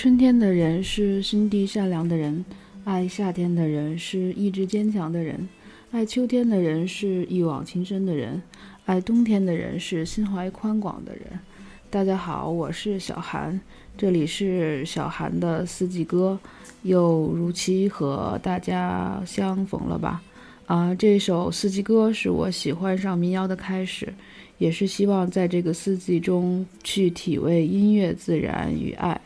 春天的人是心地善良的人，爱夏天的人是意志坚强的人，爱秋天的人是一往情深的人，爱冬天的人是心怀宽广的人。大家好，我是小韩，这里是小韩的四季歌，又如期和大家相逢了吧？啊，这首四季歌是我喜欢上民谣的开始，也是希望在这个四季中去体味音乐、自然与爱。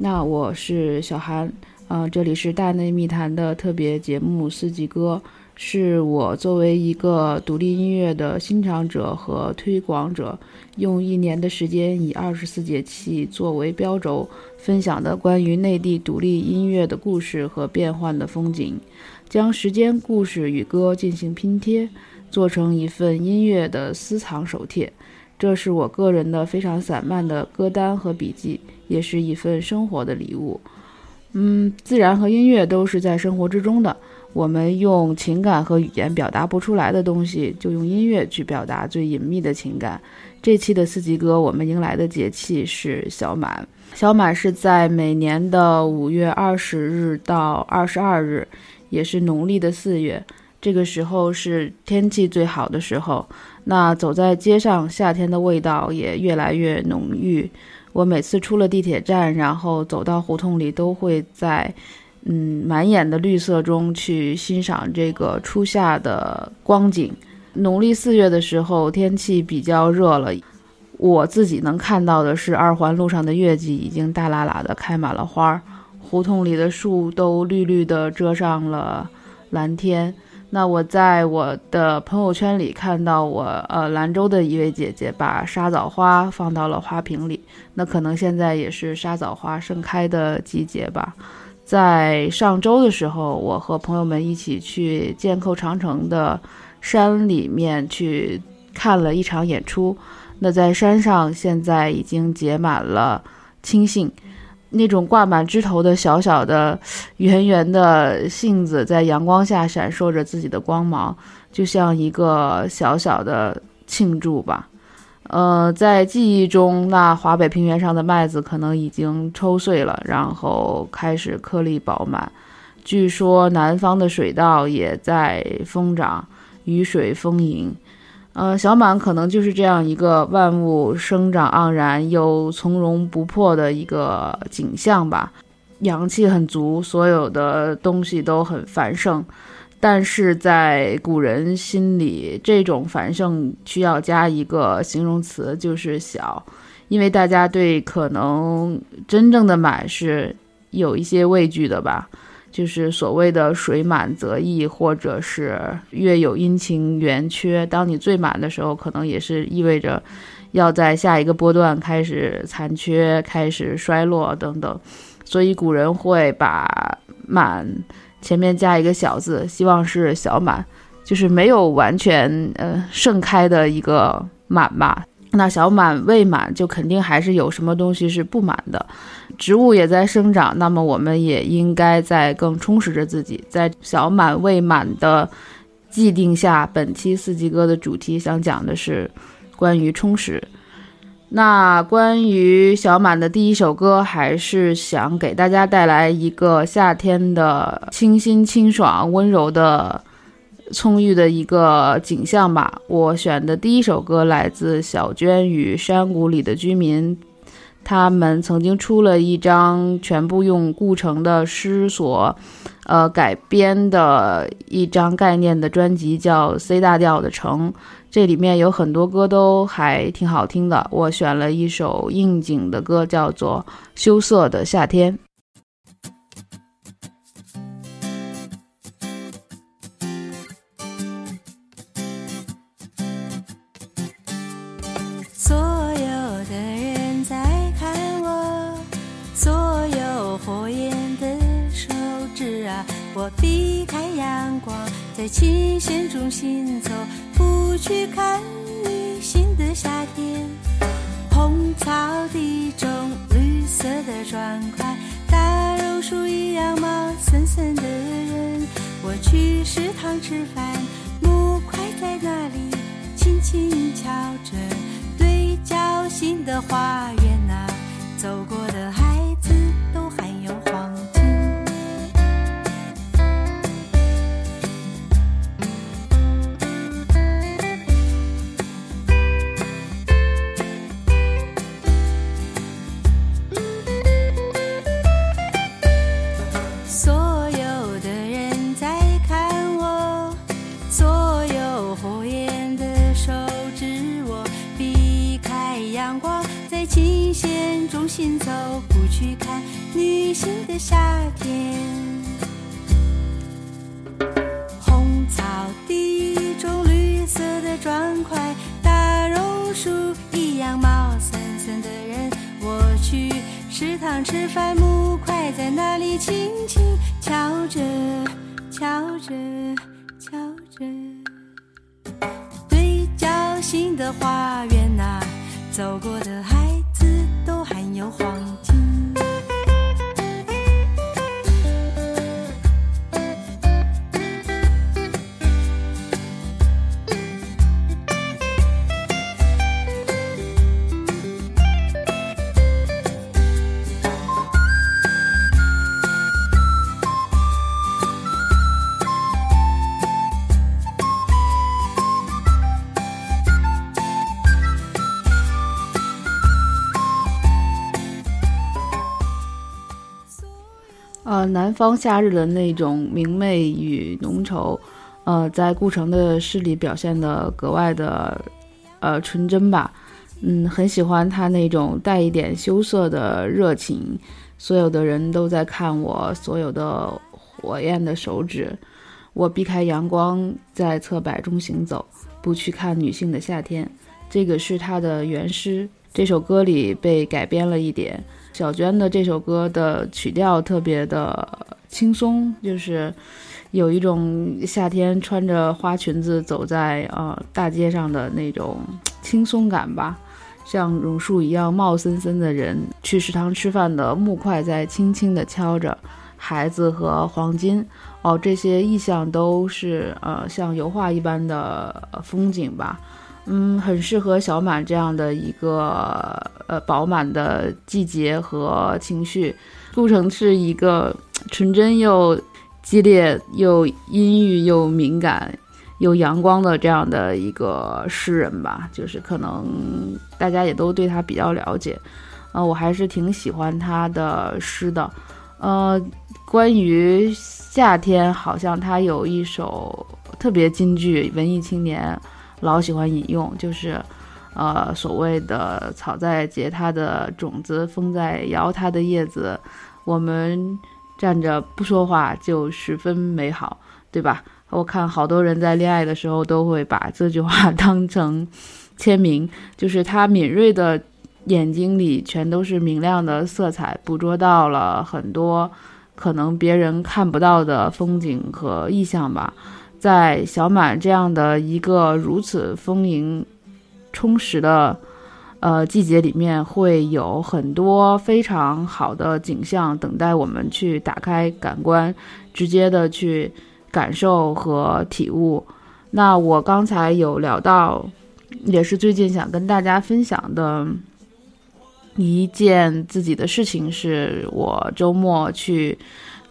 那我是小韩，呃，这里是大内密谈的特别节目《四季歌》，是我作为一个独立音乐的欣赏者和推广者，用一年的时间以二十四节气作为标轴，分享的关于内地独立音乐的故事和变幻的风景，将时间、故事与歌进行拼贴，做成一份音乐的私藏手帖。这是我个人的非常散漫的歌单和笔记。也是一份生活的礼物，嗯，自然和音乐都是在生活之中的。我们用情感和语言表达不出来的东西，就用音乐去表达最隐秘的情感。这期的四季歌，我们迎来的节气是小满。小满是在每年的五月二十日到二十二日，也是农历的四月。这个时候是天气最好的时候。那走在街上，夏天的味道也越来越浓郁。我每次出了地铁站，然后走到胡同里，都会在，嗯，满眼的绿色中去欣赏这个初夏的光景。农历四月的时候，天气比较热了，我自己能看到的是，二环路上的月季已经大喇喇的开满了花儿，胡同里的树都绿绿的遮上了蓝天。那我在我的朋友圈里看到我呃兰州的一位姐姐把沙枣花放到了花瓶里，那可能现在也是沙枣花盛开的季节吧。在上周的时候，我和朋友们一起去剑扣长城的山里面去看了一场演出，那在山上现在已经结满了青杏。那种挂满枝头的小小的、圆圆的杏子，在阳光下闪烁着自己的光芒，就像一个小小的庆祝吧。呃，在记忆中，那华北平原上的麦子可能已经抽穗了，然后开始颗粒饱满。据说南方的水稻也在疯长，雨水丰盈。呃，小满可能就是这样一个万物生长盎然又从容不迫的一个景象吧，阳气很足，所有的东西都很繁盛，但是在古人心里，这种繁盛需要加一个形容词，就是小，因为大家对可能真正的满是有一些畏惧的吧。就是所谓的水满则溢，或者是月有阴晴圆缺。当你最满的时候，可能也是意味着要在下一个波段开始残缺、开始衰落等等。所以古人会把满前面加一个小字，希望是小满，就是没有完全呃盛开的一个满吧。那小满未满，就肯定还是有什么东西是不满的。植物也在生长，那么我们也应该在更充实着自己。在小满未满的既定下，本期四季歌的主题想讲的是关于充实。那关于小满的第一首歌，还是想给大家带来一个夏天的清新、清爽、温柔的。葱郁的一个景象吧。我选的第一首歌来自小娟与山谷里的居民，他们曾经出了一张全部用顾城的诗所，呃改编的一张概念的专辑，叫《C 大调的城》。这里面有很多歌都还挺好听的。我选了一首应景的歌，叫做《羞涩的夏天》。避开阳光，在琴弦中行走，不去看你新的夏天。红草地中绿色的砖块，大榕树一样茂森森的人。我去食堂吃饭，木块在那里轻轻敲着对角心的花园啊，走过的孩琴弦中行走不去看女性的夏天。红草地中绿色的砖块，大榕树一样茂森森的人。我去食堂吃饭，木块在那里轻轻敲着，敲着，敲着。对角形的花园呐、走过的孩子都含有黄金。南方夏日的那种明媚与浓稠，呃，在顾城的诗里表现的格外的呃纯真吧。嗯，很喜欢他那种带一点羞涩的热情。所有的人都在看我，所有的火焰的手指。我避开阳光，在侧柏中行走，不去看女性的夏天。这个是他的原诗，这首歌里被改编了一点。小娟的这首歌的曲调特别的轻松，就是有一种夏天穿着花裙子走在呃大街上的那种轻松感吧。像榕树一样茂森森的人，去食堂吃饭的木块在轻轻地敲着，孩子和黄金哦，这些意象都是呃像油画一般的风景吧。嗯，很适合小满这样的一个呃饱满的季节和情绪。顾城是一个纯真又激烈又阴郁又敏感又阳光的这样的一个诗人吧，就是可能大家也都对他比较了解。呃，我还是挺喜欢他的诗的。呃，关于夏天，好像他有一首特别金句，文艺青年。老喜欢引用，就是，呃，所谓的“草在结它的种子，风在摇它的叶子”，我们站着不说话就十分美好，对吧？我看好多人在恋爱的时候都会把这句话当成签名，就是他敏锐的眼睛里全都是明亮的色彩，捕捉到了很多可能别人看不到的风景和意象吧。在小满这样的一个如此丰盈、充实的呃季节里面，会有很多非常好的景象等待我们去打开感官，直接的去感受和体悟。那我刚才有聊到，也是最近想跟大家分享的一件自己的事情，是我周末去。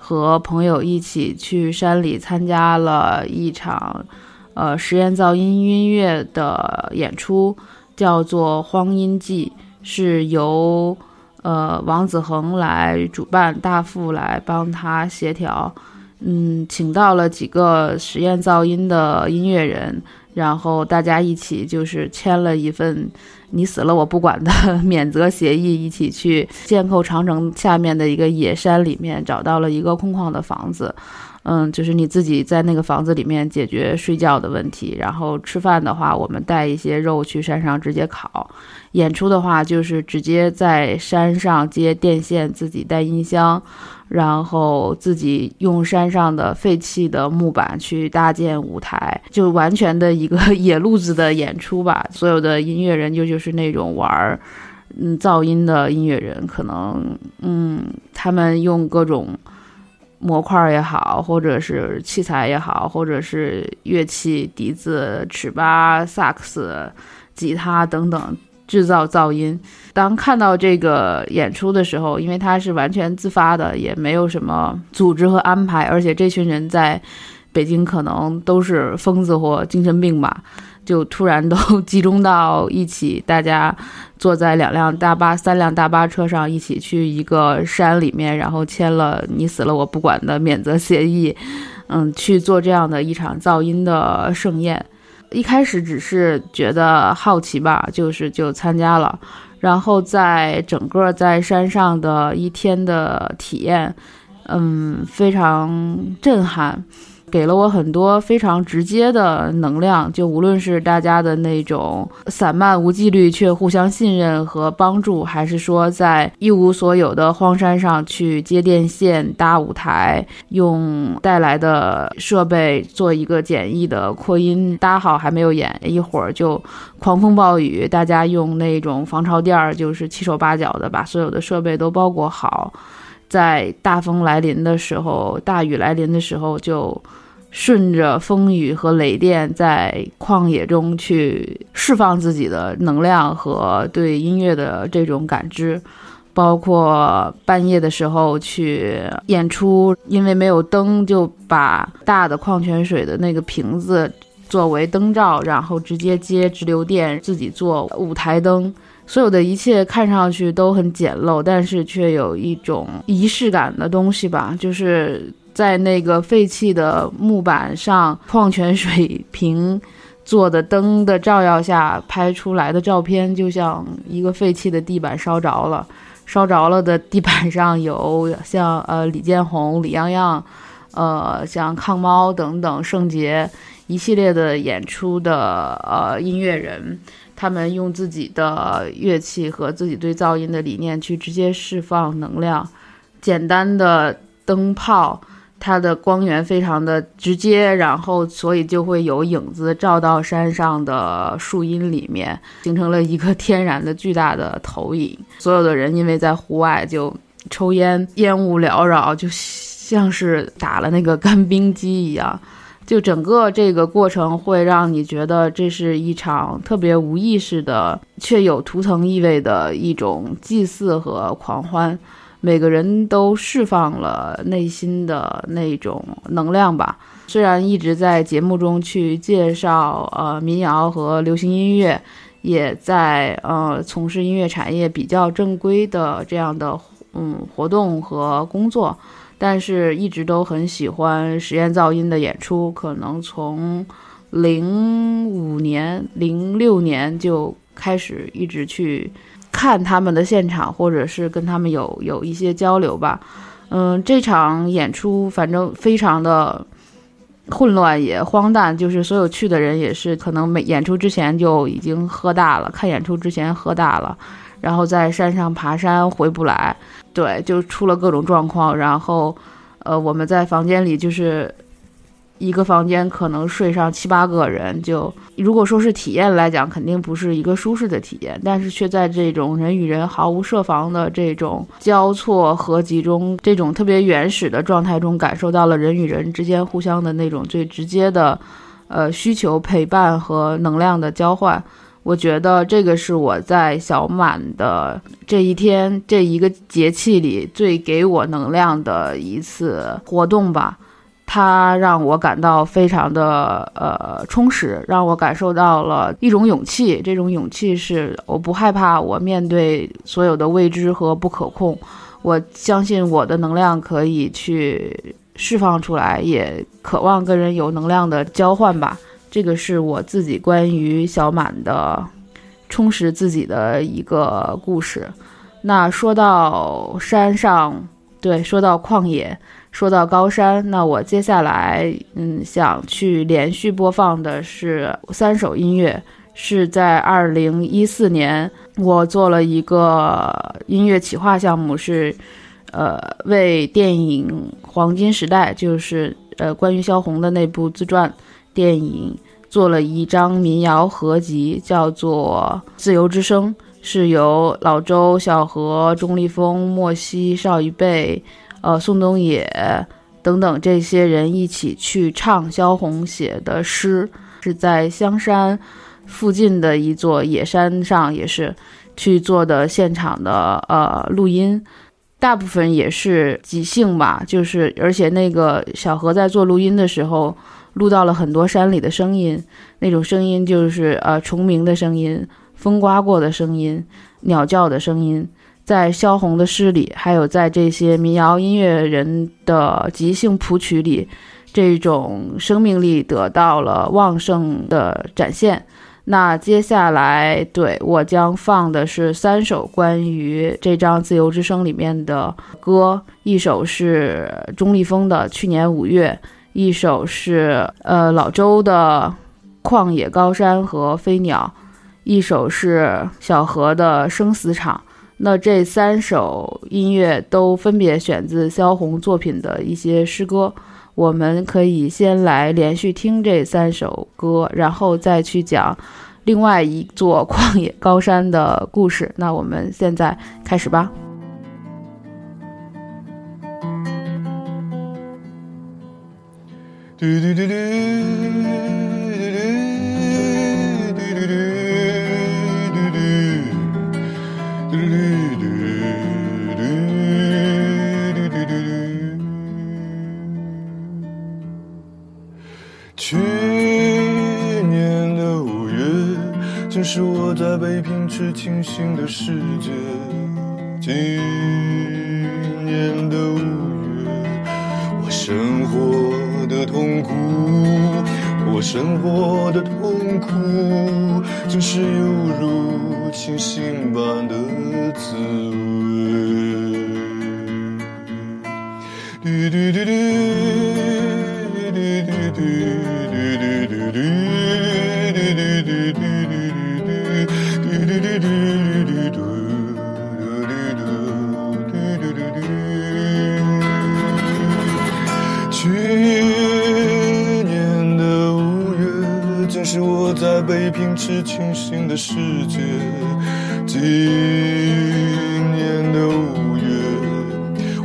和朋友一起去山里参加了一场，呃，实验噪音音乐的演出，叫做《荒音记》，是由呃王子恒来主办，大副来帮他协调，嗯，请到了几个实验噪音的音乐人，然后大家一起就是签了一份。你死了我不管的 免责协议，一起去建扣长城下面的一个野山里面找到了一个空旷的房子，嗯，就是你自己在那个房子里面解决睡觉的问题，然后吃饭的话，我们带一些肉去山上直接烤，演出的话就是直接在山上接电线，自己带音箱。然后自己用山上的废弃的木板去搭建舞台，就完全的一个野路子的演出吧。所有的音乐人就就是那种玩儿，嗯，噪音的音乐人，可能，嗯，他们用各种模块也好，或者是器材也好，或者是乐器，笛子、尺八、萨克斯、吉他等等。制造噪音。当看到这个演出的时候，因为他是完全自发的，也没有什么组织和安排，而且这群人在北京可能都是疯子或精神病吧，就突然都集中到一起，大家坐在两辆大巴、三辆大巴车上，一起去一个山里面，然后签了“你死了我不管”的免责协议，嗯，去做这样的一场噪音的盛宴。一开始只是觉得好奇吧，就是就参加了，然后在整个在山上的一天的体验，嗯，非常震撼。给了我很多非常直接的能量，就无论是大家的那种散漫无纪律却互相信任和帮助，还是说在一无所有的荒山上去接电线、搭舞台，用带来的设备做一个简易的扩音，搭好还没有演一会儿就狂风暴雨，大家用那种防潮垫儿，就是七手八脚的把所有的设备都包裹好。在大风来临的时候，大雨来临的时候，就顺着风雨和雷电，在旷野中去释放自己的能量和对音乐的这种感知，包括半夜的时候去演出，因为没有灯，就把大的矿泉水的那个瓶子作为灯罩，然后直接接直流电，自己做舞台灯。所有的一切看上去都很简陋，但是却有一种仪式感的东西吧。就是在那个废弃的木板上，矿泉水瓶做的灯的照耀下拍出来的照片，就像一个废弃的地板烧着了。烧着了的地板上有像呃李建宏、李洋洋，呃像抗猫等等圣洁一系列的演出的呃音乐人。他们用自己的乐器和自己对噪音的理念去直接释放能量。简单的灯泡，它的光源非常的直接，然后所以就会有影子照到山上的树荫里面，形成了一个天然的巨大的投影。所有的人因为在户外就抽烟，烟雾缭绕，就像是打了那个干冰机一样。就整个这个过程会让你觉得这是一场特别无意识的，却有图腾意味的一种祭祀和狂欢。每个人都释放了内心的那种能量吧。虽然一直在节目中去介绍呃民谣和流行音乐，也在呃从事音乐产业比较正规的这样的嗯活动和工作。但是一直都很喜欢实验噪音的演出，可能从零五年、零六年就开始一直去看他们的现场，或者是跟他们有有一些交流吧。嗯，这场演出反正非常的混乱也荒诞，就是所有去的人也是可能每演出之前就已经喝大了，看演出之前喝大了。然后在山上爬山回不来，对，就出了各种状况。然后，呃，我们在房间里就是一个房间，可能睡上七八个人。就如果说是体验来讲，肯定不是一个舒适的体验，但是却在这种人与人毫无设防的这种交错合集中，这种特别原始的状态中，感受到了人与人之间互相的那种最直接的，呃，需求、陪伴和能量的交换。我觉得这个是我在小满的这一天这一个节气里最给我能量的一次活动吧，它让我感到非常的呃充实，让我感受到了一种勇气。这种勇气是我不害怕我面对所有的未知和不可控，我相信我的能量可以去释放出来，也渴望跟人有能量的交换吧。这个是我自己关于小满的充实自己的一个故事。那说到山上，对，说到旷野，说到高山，那我接下来嗯想去连续播放的是三首音乐，是在二零一四年我做了一个音乐企划项目，是呃为电影《黄金时代》，就是呃关于萧红的那部自传。电影做了一张民谣合集，叫做《自由之声》，是由老周、小何、钟立风、莫西、邵一贝、呃宋冬野等等这些人一起去唱萧红写的诗，是在香山附近的一座野山上，也是去做的现场的呃录音，大部分也是即兴吧，就是而且那个小何在做录音的时候。录到了很多山里的声音，那种声音就是呃虫鸣的声音、风刮过的声音、鸟叫的声音，在萧红的诗里，还有在这些民谣音乐人的即兴谱曲里，这种生命力得到了旺盛的展现。那接下来，对我将放的是三首关于这张《自由之声》里面的歌，一首是钟立风的《去年五月》，一首是呃老周的《旷野高山和飞鸟》，一首是小何的《生死场》。那这三首音乐都分别选自萧红作品的一些诗歌。我们可以先来连续听这三首歌，然后再去讲另外一座旷野高山的故事。那我们现在开始吧。去年的五月，正是我在北平吃清醒的时节。今年的五月，我生活的痛苦，我生活的痛苦，真是犹如清醒般的滋味。嘟嘟嘟嘟。去世界。今年的五月，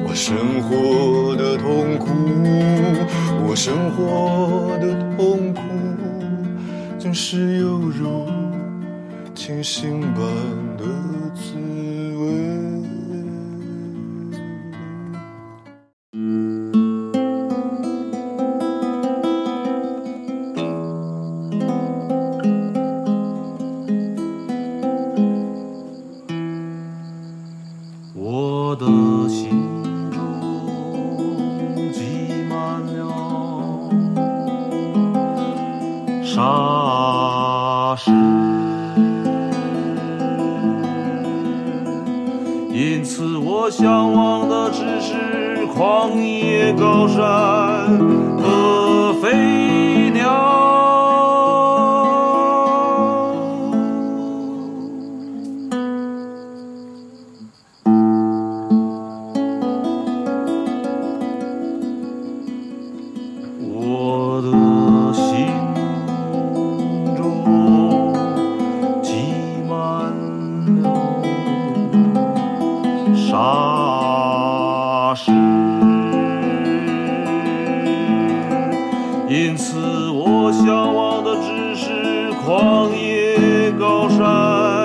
我生活的痛苦，我生活的痛苦，总是犹如清醒般因此我向往的只是旷野高山。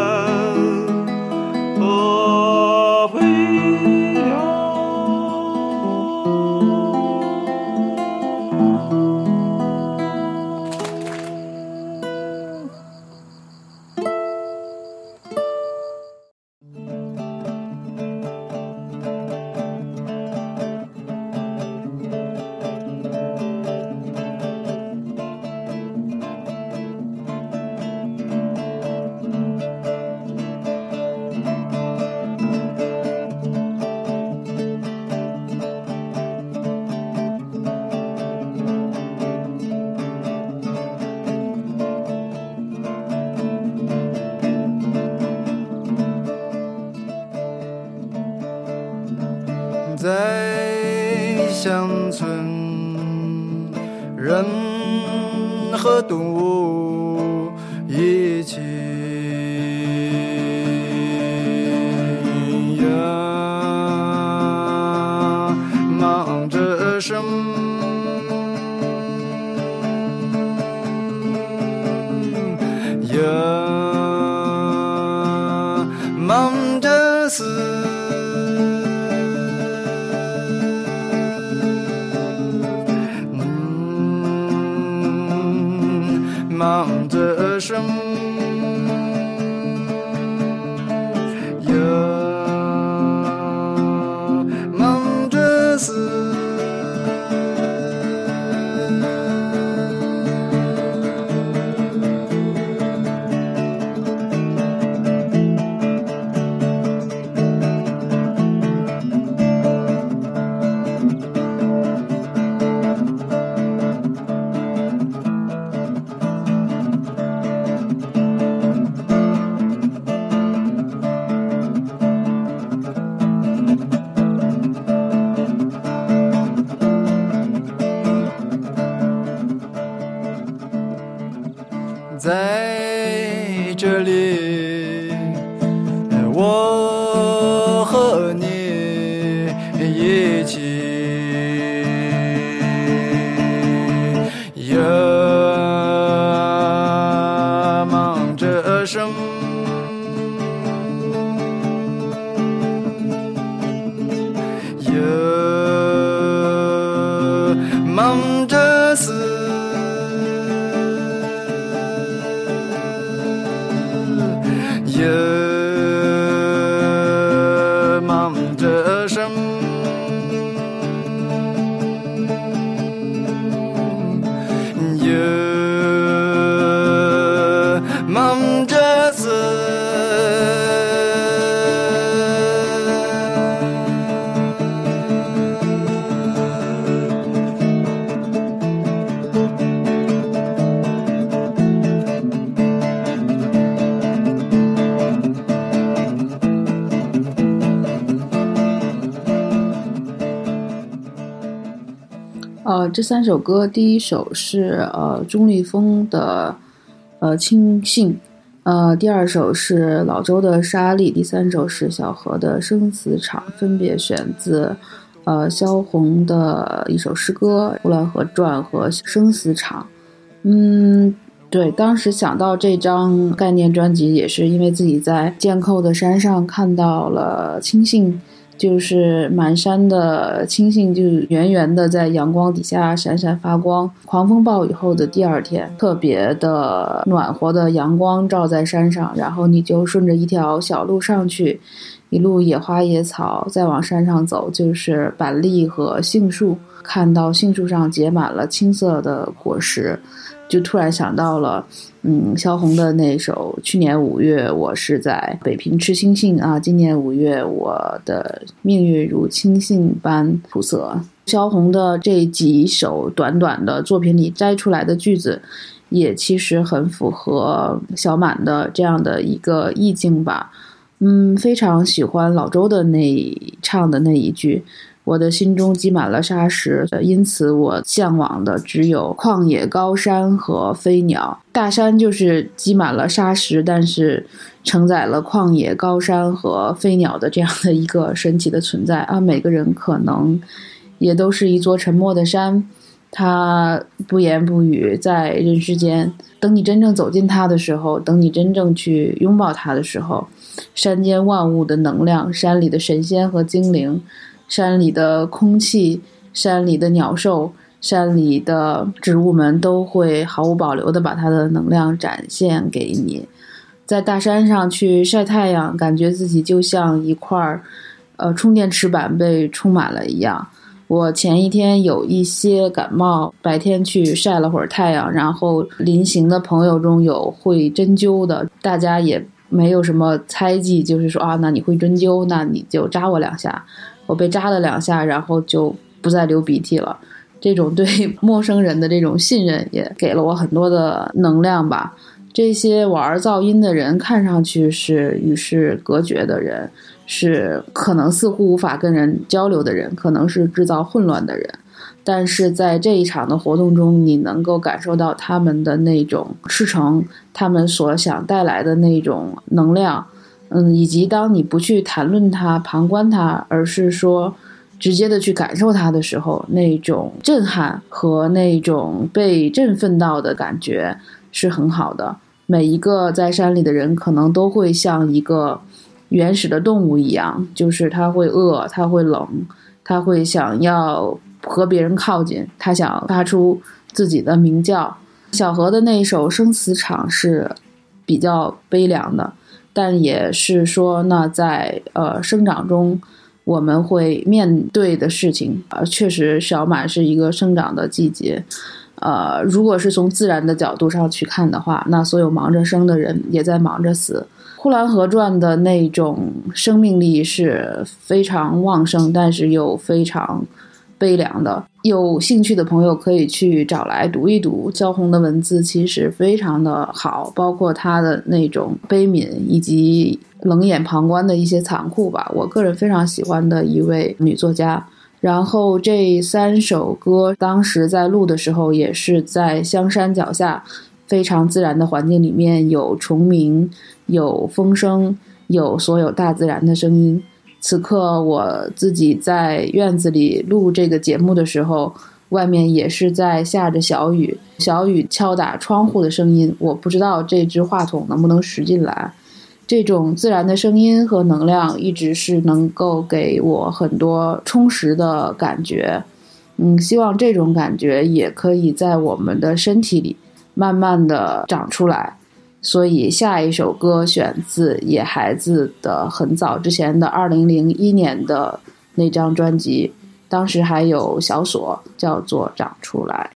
呃，这三首歌，第一首是呃钟立风的呃《轻信》，呃，第二首是老周的《沙砾》，第三首是小何的《生死场》，分别选自呃萧红的一首诗歌《呼兰河传》和《生死场》。嗯，对，当时想到这张概念专辑，也是因为自己在剑寇的山上看到了青信。就是满山的青杏，就圆圆的在阳光底下闪闪发光。狂风暴雨后的第二天，特别的暖和的阳光照在山上，然后你就顺着一条小路上去，一路野花野草，再往山上走就是板栗和杏树，看到杏树上结满了青色的果实。就突然想到了，嗯，萧红的那首《去年五月我是在北平吃青杏啊，今年五月我的命运如青杏般苦涩》。萧红的这几首短短的作品里摘出来的句子，也其实很符合小满的这样的一个意境吧。嗯，非常喜欢老周的那唱的那一句。我的心中积满了沙石，因此我向往的只有旷野、高山和飞鸟。大山就是积满了沙石，但是承载了旷野、高山和飞鸟的这样的一个神奇的存在啊！每个人可能也都是一座沉默的山，它不言不语，在人世间。等你真正走进它的时候，等你真正去拥抱它的时候，山间万物的能量，山里的神仙和精灵。山里的空气，山里的鸟兽，山里的植物们都会毫无保留的把它的能量展现给你。在大山上去晒太阳，感觉自己就像一块儿，呃，充电池板被充满了一样。我前一天有一些感冒，白天去晒了会儿太阳，然后临行的朋友中有会针灸的，大家也没有什么猜忌，就是说啊，那你会针灸，那你就扎我两下。我被扎了两下，然后就不再流鼻涕了。这种对 陌生人的这种信任，也给了我很多的能量吧。这些玩噪音的人，看上去是与世隔绝的人，是可能似乎无法跟人交流的人，可能是制造混乱的人。但是在这一场的活动中，你能够感受到他们的那种赤诚，他们所想带来的那种能量。嗯，以及当你不去谈论它、旁观它，而是说直接的去感受它的时候，那种震撼和那种被振奋到的感觉是很好的。每一个在山里的人，可能都会像一个原始的动物一样，就是他会饿，他会冷，他会想要和别人靠近，他想发出自己的鸣叫。小何的那首《生死场》是比较悲凉的。但也是说，那在呃生长中，我们会面对的事情，呃，确实小满是一个生长的季节，呃，如果是从自然的角度上去看的话，那所有忙着生的人也在忙着死。《呼兰河传》的那种生命力是非常旺盛，但是又非常悲凉的。有兴趣的朋友可以去找来读一读焦红的文字，其实非常的好，包括他的那种悲悯以及冷眼旁观的一些残酷吧。我个人非常喜欢的一位女作家。然后这三首歌当时在录的时候，也是在香山脚下非常自然的环境里面，有虫鸣，有风声，有所有大自然的声音。此刻我自己在院子里录这个节目的时候，外面也是在下着小雨，小雨敲打窗户的声音，我不知道这只话筒能不能拾进来。这种自然的声音和能量，一直是能够给我很多充实的感觉。嗯，希望这种感觉也可以在我们的身体里慢慢的长出来。所以下一首歌选自野孩子的很早之前的二零零一年的那张专辑，当时还有小锁，叫做《长出来》。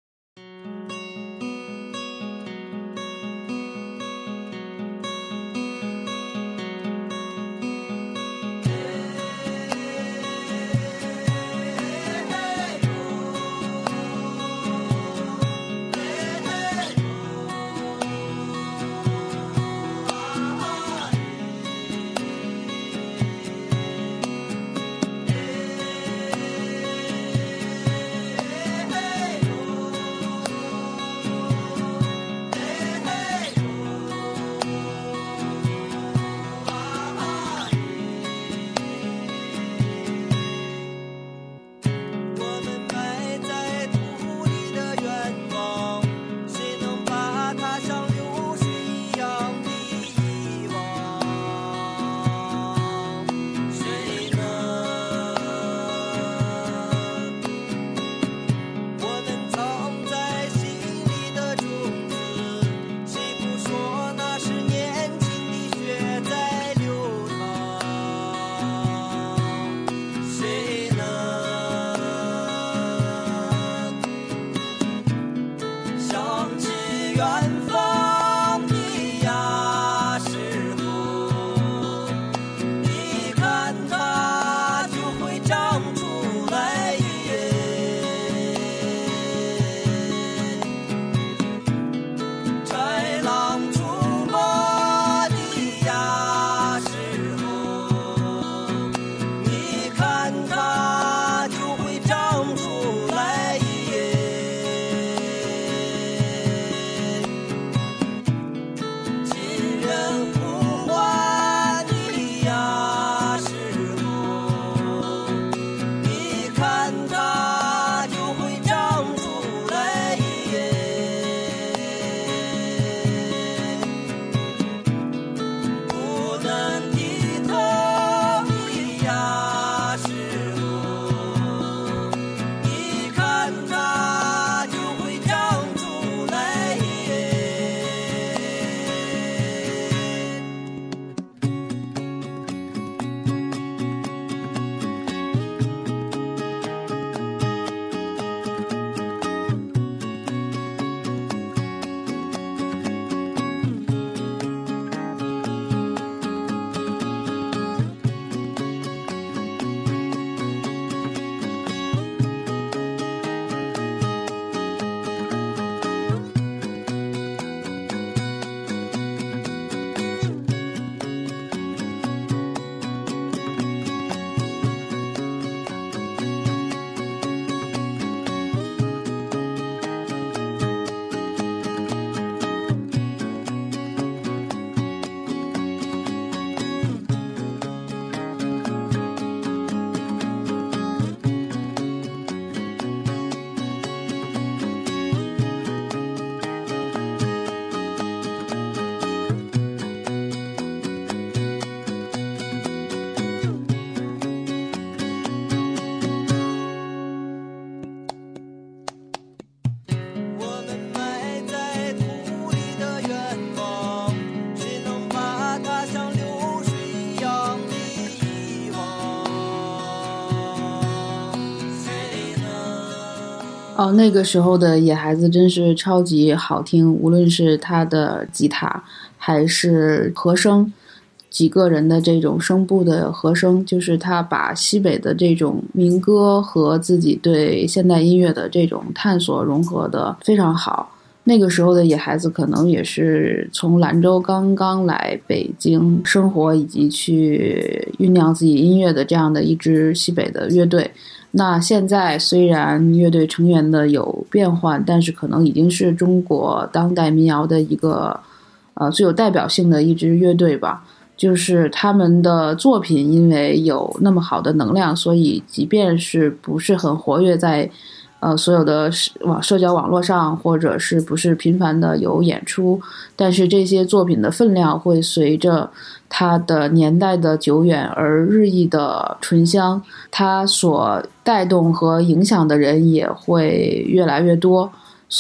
哦，那个时候的野孩子真是超级好听，无论是他的吉他还是和声，几个人的这种声部的和声，就是他把西北的这种民歌和自己对现代音乐的这种探索融合的非常好。那个时候的野孩子可能也是从兰州刚刚来北京生活，以及去酝酿自己音乐的这样的一支西北的乐队。那现在虽然乐队成员的有变换，但是可能已经是中国当代民谣的一个呃最有代表性的一支乐队吧。就是他们的作品因为有那么好的能量，所以即便是不是很活跃在呃所有的社网社交网络上，或者是不是频繁的有演出，但是这些作品的分量会随着它的年代的久远而日益的醇香，它所带动和影响的人也会越来越多。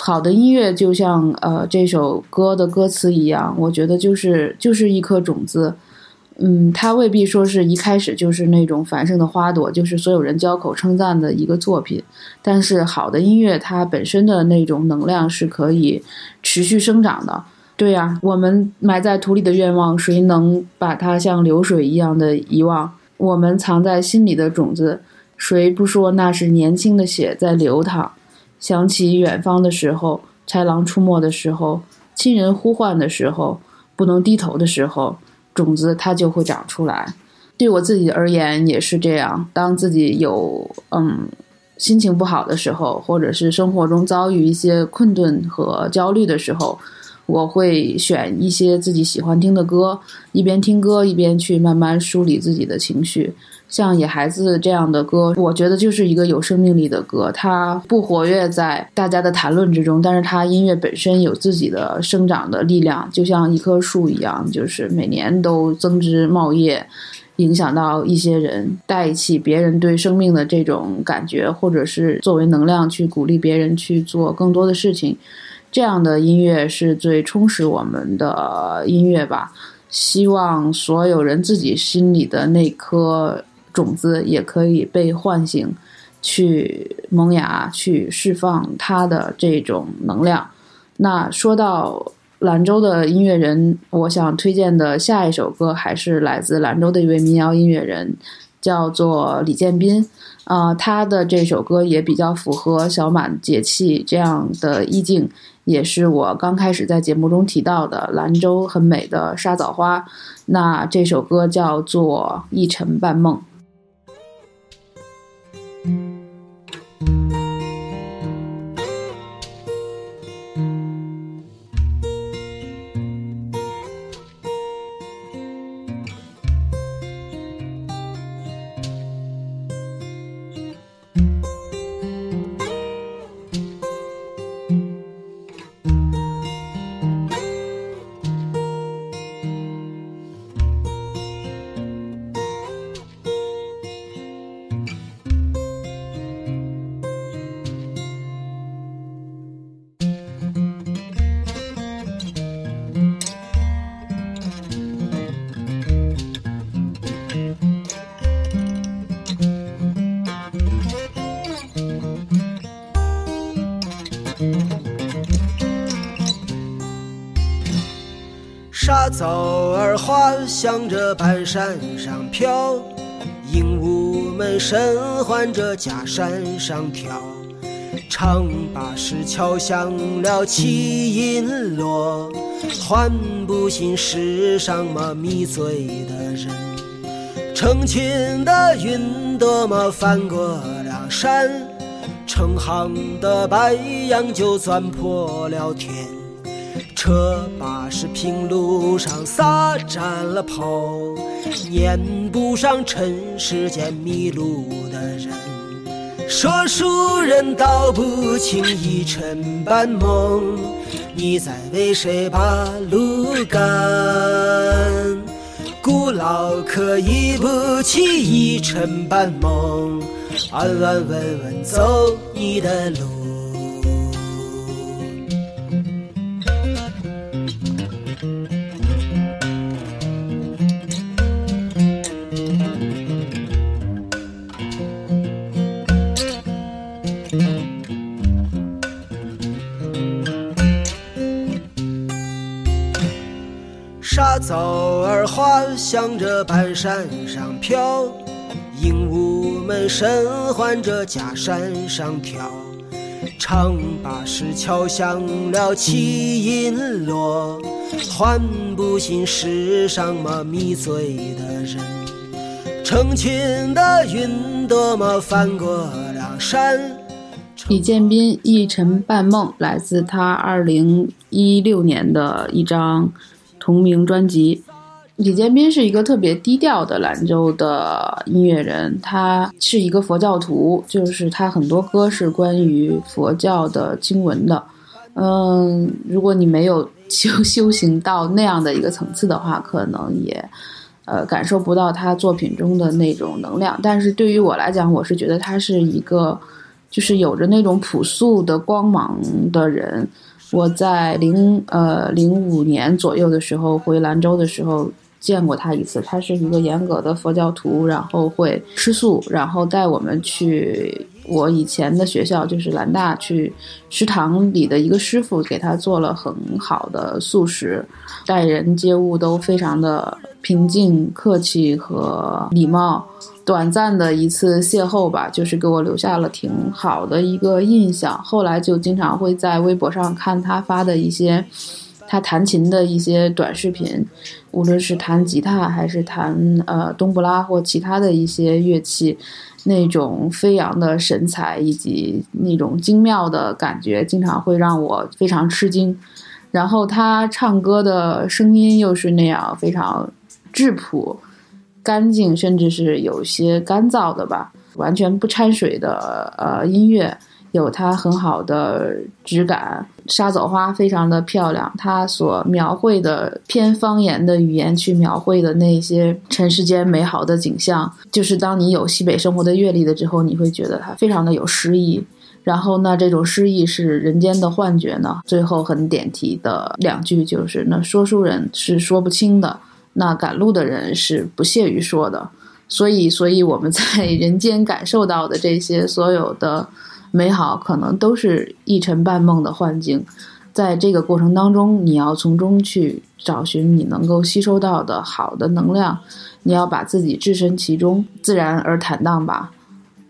好的音乐就像呃这首歌的歌词一样，我觉得就是就是一颗种子，嗯，它未必说是一开始就是那种繁盛的花朵，就是所有人交口称赞的一个作品。但是好的音乐它本身的那种能量是可以持续生长的。对呀、我们埋在土里的愿望，谁能把它像流水一样的遗忘？我们藏在心里的种子，谁不说那是年轻的血在流淌？想起远方的时候，豺狼出没的时候，亲人呼唤的时候，不能低头的时候，种子它就会长出来。对我自己而言也是这样。当自己有嗯心情不好的时候，或者是生活中遭遇一些困顿和焦虑的时候，我会选一些自己喜欢听的歌，一边听歌一边去慢慢梳理自己的情绪。像野孩子这样的歌，我觉得就是一个有生命力的歌。它不活跃在大家的谈论之中，但是它音乐本身有自己的生长的力量，就像一棵树一样，就是每年都增枝茂叶，影响到一些人，带起别人对生命的这种感觉，或者是作为能量去鼓励别人去做更多的事情。这样的音乐是最充实我们的音乐吧。希望所有人自己心里的那颗种子也可以被唤醒，去萌芽，去释放它的这种能量。那说到兰州的音乐人，我想推荐的下一首歌还是来自兰州的一位民谣音乐人，叫做李建斌。啊、他的这首歌也比较符合小满节气这样的意境，也是我刚开始在节目中提到的兰州很美的沙枣花。那这首歌叫做《一尘半梦》。枣儿花向着半山上飘，鹦鹉们声唤着假山上跳。唱罢时敲响了七音锣，唤不醒世上么迷醉的人。成群的云朵么翻过了山，成行的白杨就钻破了天。车把是平路上撒沾了泡，撵不上尘世间迷路的人。说书人道不清一尘半梦，你在为谁把路赶？古老可以不起一尘半梦，安安稳稳走你的路。枣儿花向着半山上飘，鹦鹉们声唤着假山上跳。唱罢时敲响了七音锣，唤不醒世上么迷醉的人。成群的云朵么翻过了山。李建斌《一尘半梦》来自他二零一六年的一张同名专辑。李建斌是一个特别低调的兰州的音乐人，他是一个佛教徒，就是他很多歌是关于佛教的经文的。嗯，如果你没有修修行到那样的一个层次的话，可能也呃感受不到他作品中的那种能量。但是对于我来讲，我是觉得他是一个就是有着那种朴素的光芒的人。我在零呃零五年左右的时候回兰州的时候。见过他一次，他是一个严格的佛教徒，然后会吃素，然后带我们去我以前的学校，就是兰大去食堂里的一个师傅给他做了很好的素食，待人接物都非常的平静、客气和礼貌。短暂的一次邂逅吧，就是给我留下了挺好的一个印象。后来就经常会在微博上看他发的一些。他弹琴的一些短视频，无论是弹吉他还是弹呃冬不拉或其他的一些乐器，那种飞扬的神采以及那种精妙的感觉，经常会让我非常吃惊。然后他唱歌的声音又是那样非常质朴、干净，甚至是有些干燥的吧，完全不掺水的呃音乐。有它很好的质感，沙枣花非常的漂亮。它所描绘的偏方言的语言去描绘的那些尘世间美好的景象，就是当你有西北生活的阅历了之后，你会觉得它非常的有诗意。然后那这种诗意是人间的幻觉呢？最后很点题的两句就是：那说书人是说不清的，那赶路的人是不屑于说的。所以，所以我们在人间感受到的这些所有的。美好可能都是一尘半梦的幻境，在这个过程当中，你要从中去找寻你能够吸收到的好的能量，你要把自己置身其中，自然而坦荡吧。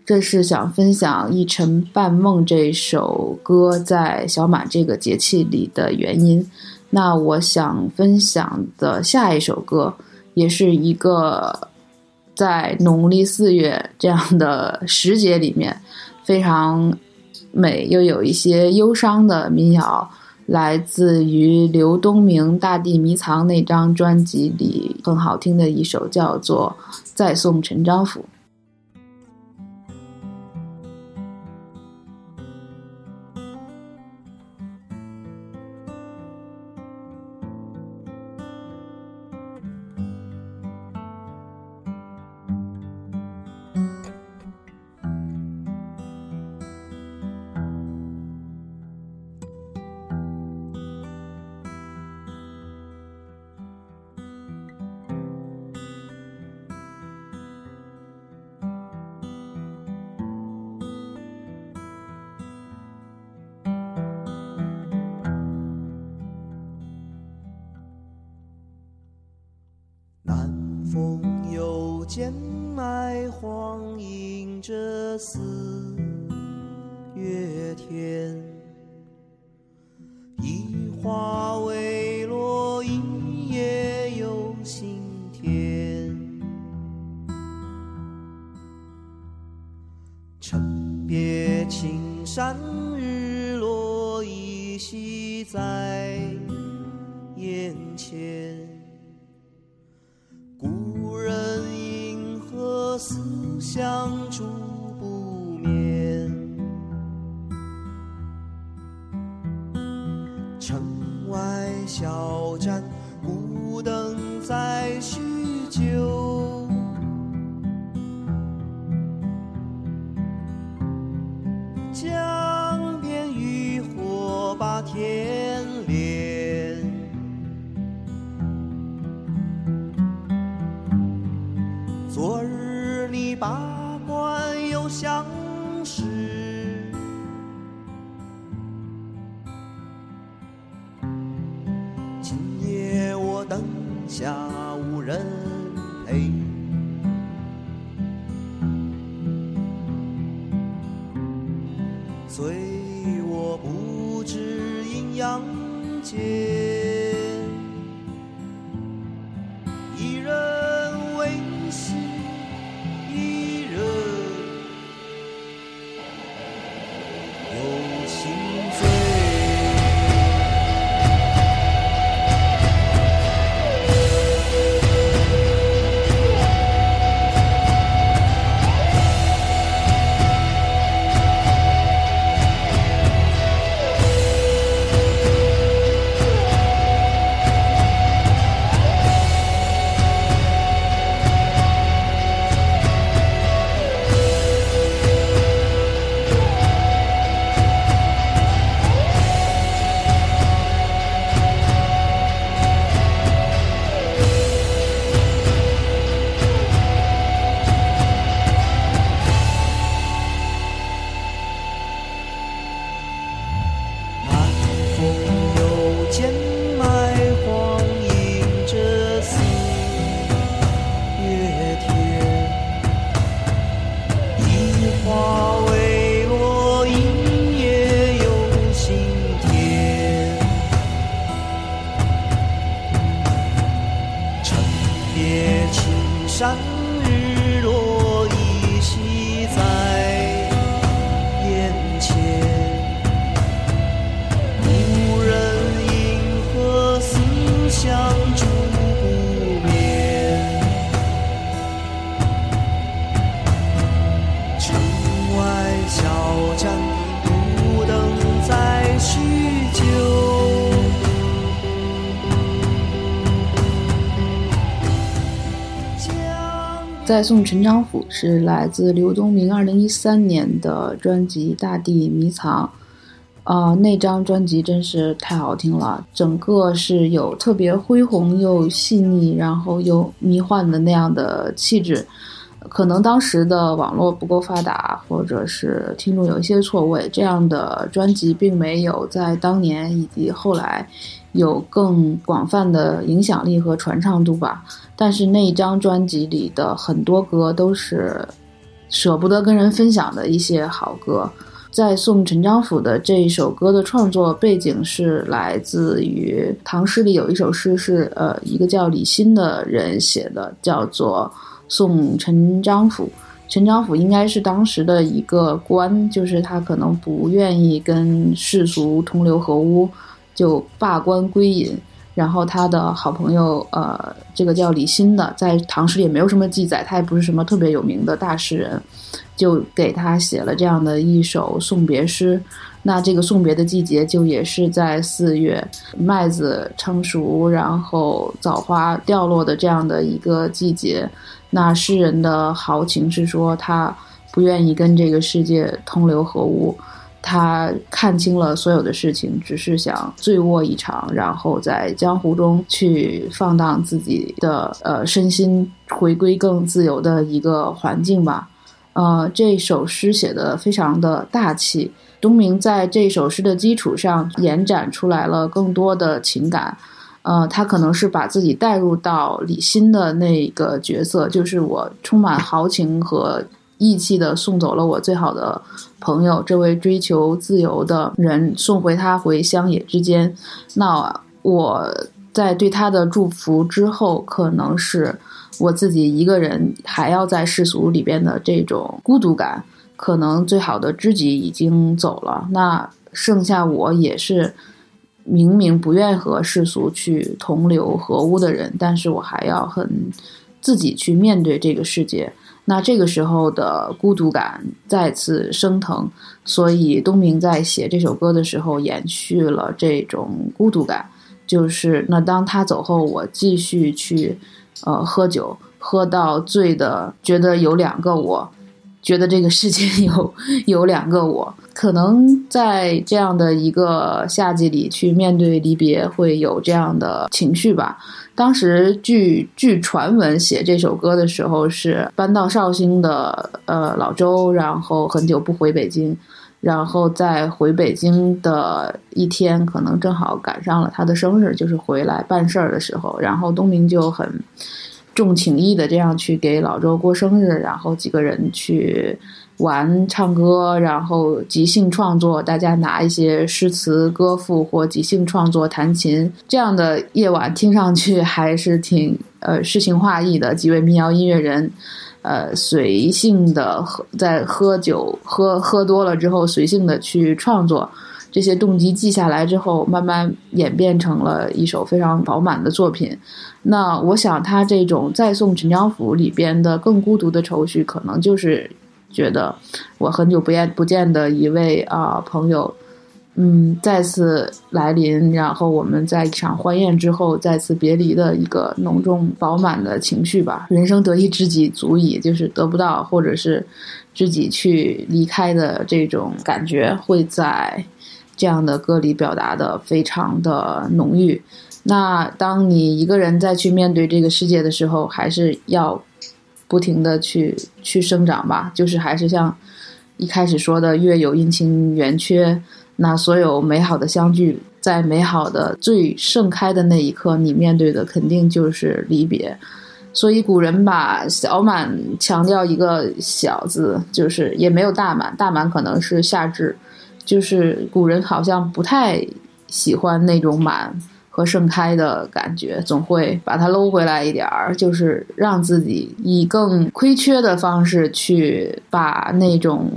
这是想分享《一尘半梦》这首歌在小满这个节气里的原因。那我想分享的下一首歌，也是一个在农历四月这样的时节里面。非常美，又有一些忧伤的民谣，来自于刘东明《大地迷藏》那张专辑里很好听的一首，叫做《再送陈章甫》。剑脉晃映着四月天，一花未落，一叶有心田。城别青山，日落依稀在再送陈章甫是来自刘东明二零一三年的专辑《大地迷藏》，啊、那张专辑真是太好听了，整个是有特别恢宏又细腻，然后又迷幻的那样的气质。可能当时的网络不够发达，或者是听众有一些错位，这样的专辑并没有在当年以及后来有更广泛的影响力和传唱度吧。但是那一张专辑里的很多歌都是舍不得跟人分享的一些好歌。在送陈章甫的这一首歌的创作背景是来自于唐诗里有一首诗是呃一个叫李欣的人写的，叫做《送陈章甫》。陈章甫应该是当时的一个官，就是他可能不愿意跟世俗同流合污，就罢官归隐。然后他的好朋友，呃，这个叫李欣的，在唐诗里也没有什么记载，他也不是什么特别有名的大诗人，就给他写了这样的一首送别诗。那这个送别的季节，就也是在四月，麦子成熟，然后枣花掉落的这样的一个季节。那诗人的豪情是说，他不愿意跟这个世界同流合污。他看清了所有的事情，只是想醉卧一场，然后在江湖中去放荡自己的呃身心，回归更自由的一个环境吧。呃，这首诗写的非常的大气，东明在这首诗的基础上延展出来了更多的情感。呃，他可能是把自己带入到李欣的那个角色，就是我充满豪情和义气的送走了我最好的朋友，这位追求自由的人，送回他回乡野之间。那我在对他的祝福之后，可能是我自己一个人还要在世俗里边的这种孤独感，可能最好的知己已经走了，那剩下我也是。明明不愿和世俗去同流合污的人，但是我还要很自己去面对这个世界。那这个时候的孤独感再次升腾，所以东明在写这首歌的时候延续了这种孤独感。就是那当他走后，我继续去呃喝酒，喝到醉的，觉得有两个我。觉得这个世界 有有两个我，可能在这样的一个夏季里去面对离别，会有这样的情绪吧。当时据据传闻写这首歌的时候是搬到绍兴的呃老周，然后很久不回北京，然后在回北京的一天，可能正好赶上了他的生日，就是回来办事儿的时候，然后东明就很。重情义的这样去给老周过生日，然后几个人去玩、唱歌，然后即兴创作，大家拿一些诗词歌赋或即兴创作弹琴，这样的夜晚听上去还是挺呃诗情画意的。几位民谣音乐人，呃，随性的喝在喝酒喝喝多了之后，随性的去创作。这些动机记下来之后，慢慢演变成了一首非常饱满的作品。那我想，他这种《再送陈江甫》里边的更孤独的愁绪，可能就是觉得我很久不见不见的一位啊朋友，嗯，再次来临，然后我们在一场欢宴之后再次别离的一个浓重饱满的情绪吧。人生得一知己足矣，就是得不到或者是知己去离开的这种感觉，会在。这样的歌里表达的非常的浓郁。那当你一个人再去面对这个世界的时候，还是要不停的去去生长吧。就是还是像一开始说的，月有阴晴圆缺。那所有美好的相聚，在美好的最盛开的那一刻，你面对的肯定就是离别。所以古人把小满强调一个小字，就是也没有大满，大满可能是夏至。就是古人好像不太喜欢那种满和盛开的感觉，总会把它搂回来一点儿，就是让自己以更亏缺的方式去把那种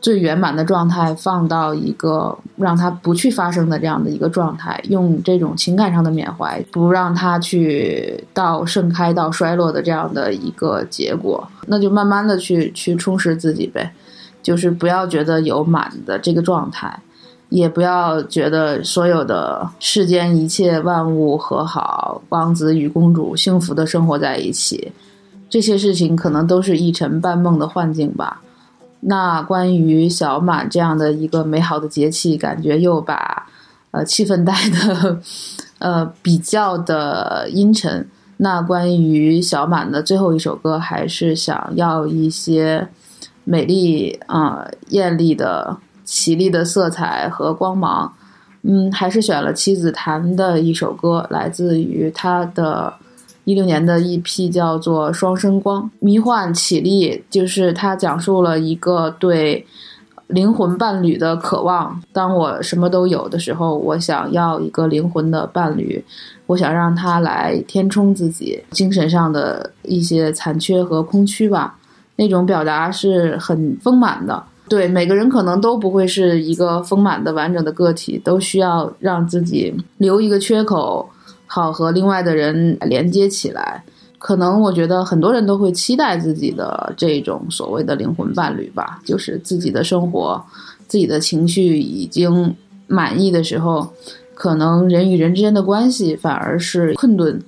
最圆满的状态放到一个让它不去发生的这样的一个状态，用这种情感上的缅怀，不让它去到盛开到衰落的这样的一个结果，那就慢慢的去去充实自己呗。就是不要觉得有满的这个状态，也不要觉得所有的世间一切万物和好，王子与公主幸福的生活在一起，这些事情可能都是一尘半梦的幻境吧。那关于小满这样的一个美好的节气，感觉又把呃气氛带的呃比较的阴沉。那关于小满的最后一首歌，还是想要一些美丽啊、艳丽的、绮丽的色彩和光芒。嗯，还是选了妻子弹的一首歌，来自于他的一六年的一批叫做《双生光》，迷幻绮丽，就是他讲述了一个对灵魂伴侣的渴望。当我什么都有的时候，我想要一个灵魂的伴侣，我想让他来填充自己精神上的一些残缺和空虚吧。那种表达是很丰满的。对每个人可能都不会是一个丰满的完整的个体，都需要让自己留一个缺口，好和另外的人连接起来。可能我觉得很多人都会期待自己的这种所谓的灵魂伴侣吧，就是自己的生活、自己的情绪已经满意的时候，可能人与人之间的关系反而是困顿。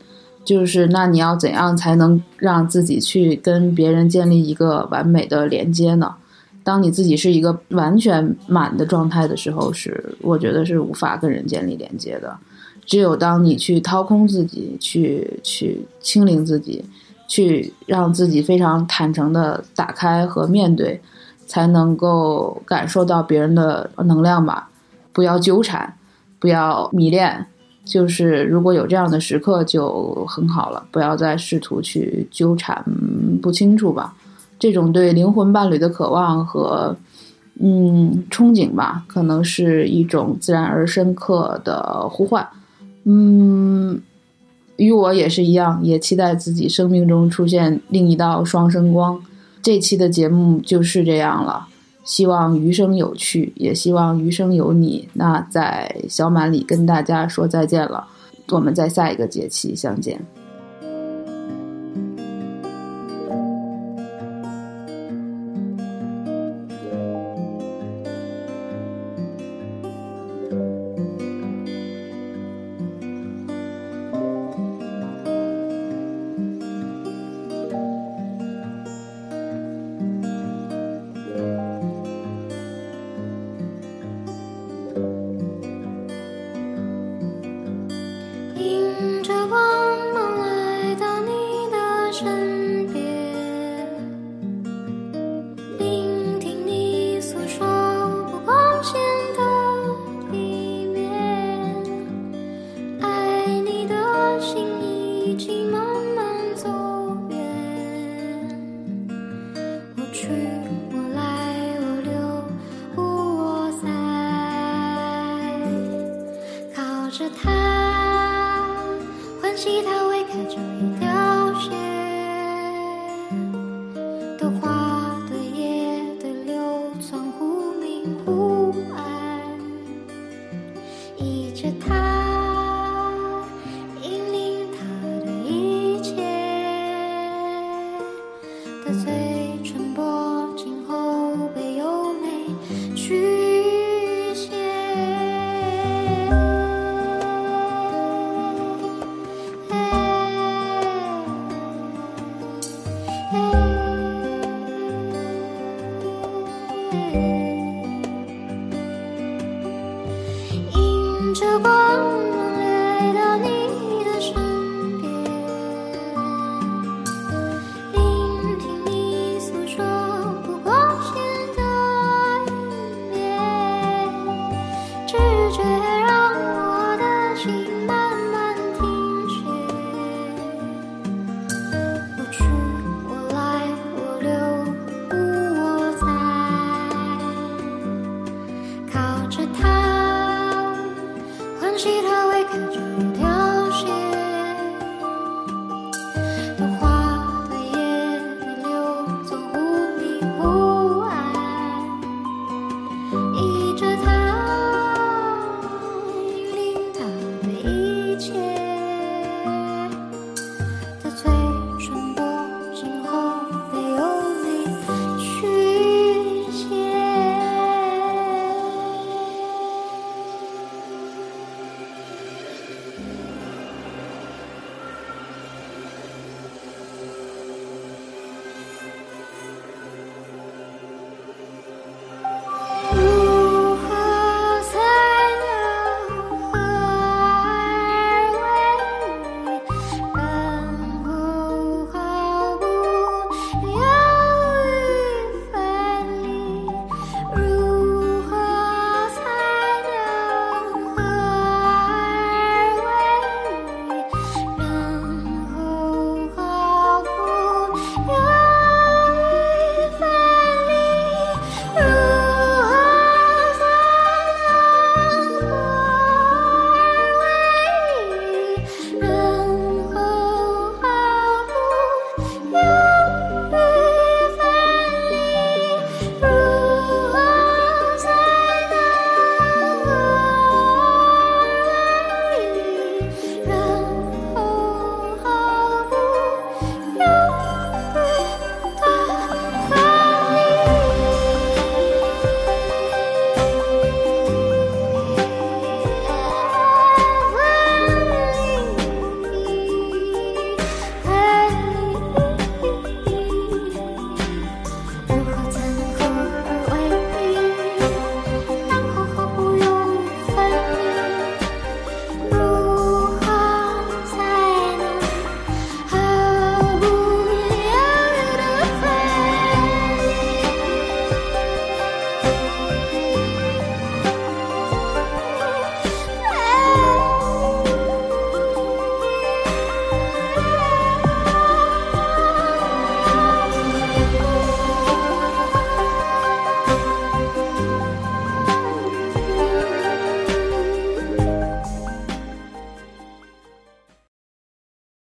就是那你要怎样才能让自己去跟别人建立一个完美的连接呢？当你自己是一个完全满的状态的时候，是我觉得是无法跟人建立连接的。只有当你去掏空自己，去去清零自己，去让自己非常坦诚的打开和面对，才能够感受到别人的能量吧。不要纠缠，不要迷恋，就是如果有这样的时刻就很好了。不要再试图去纠缠不清楚吧。这种对灵魂伴侣的渴望和嗯憧憬吧，可能是一种自然而深刻的呼唤。嗯，与我也是一样，也期待自己生命中出现另一道双生光。这期的节目就是这样了，希望余生有趣，也希望余生有你。那在小满里跟大家说再见了，我们在下一个节气相见。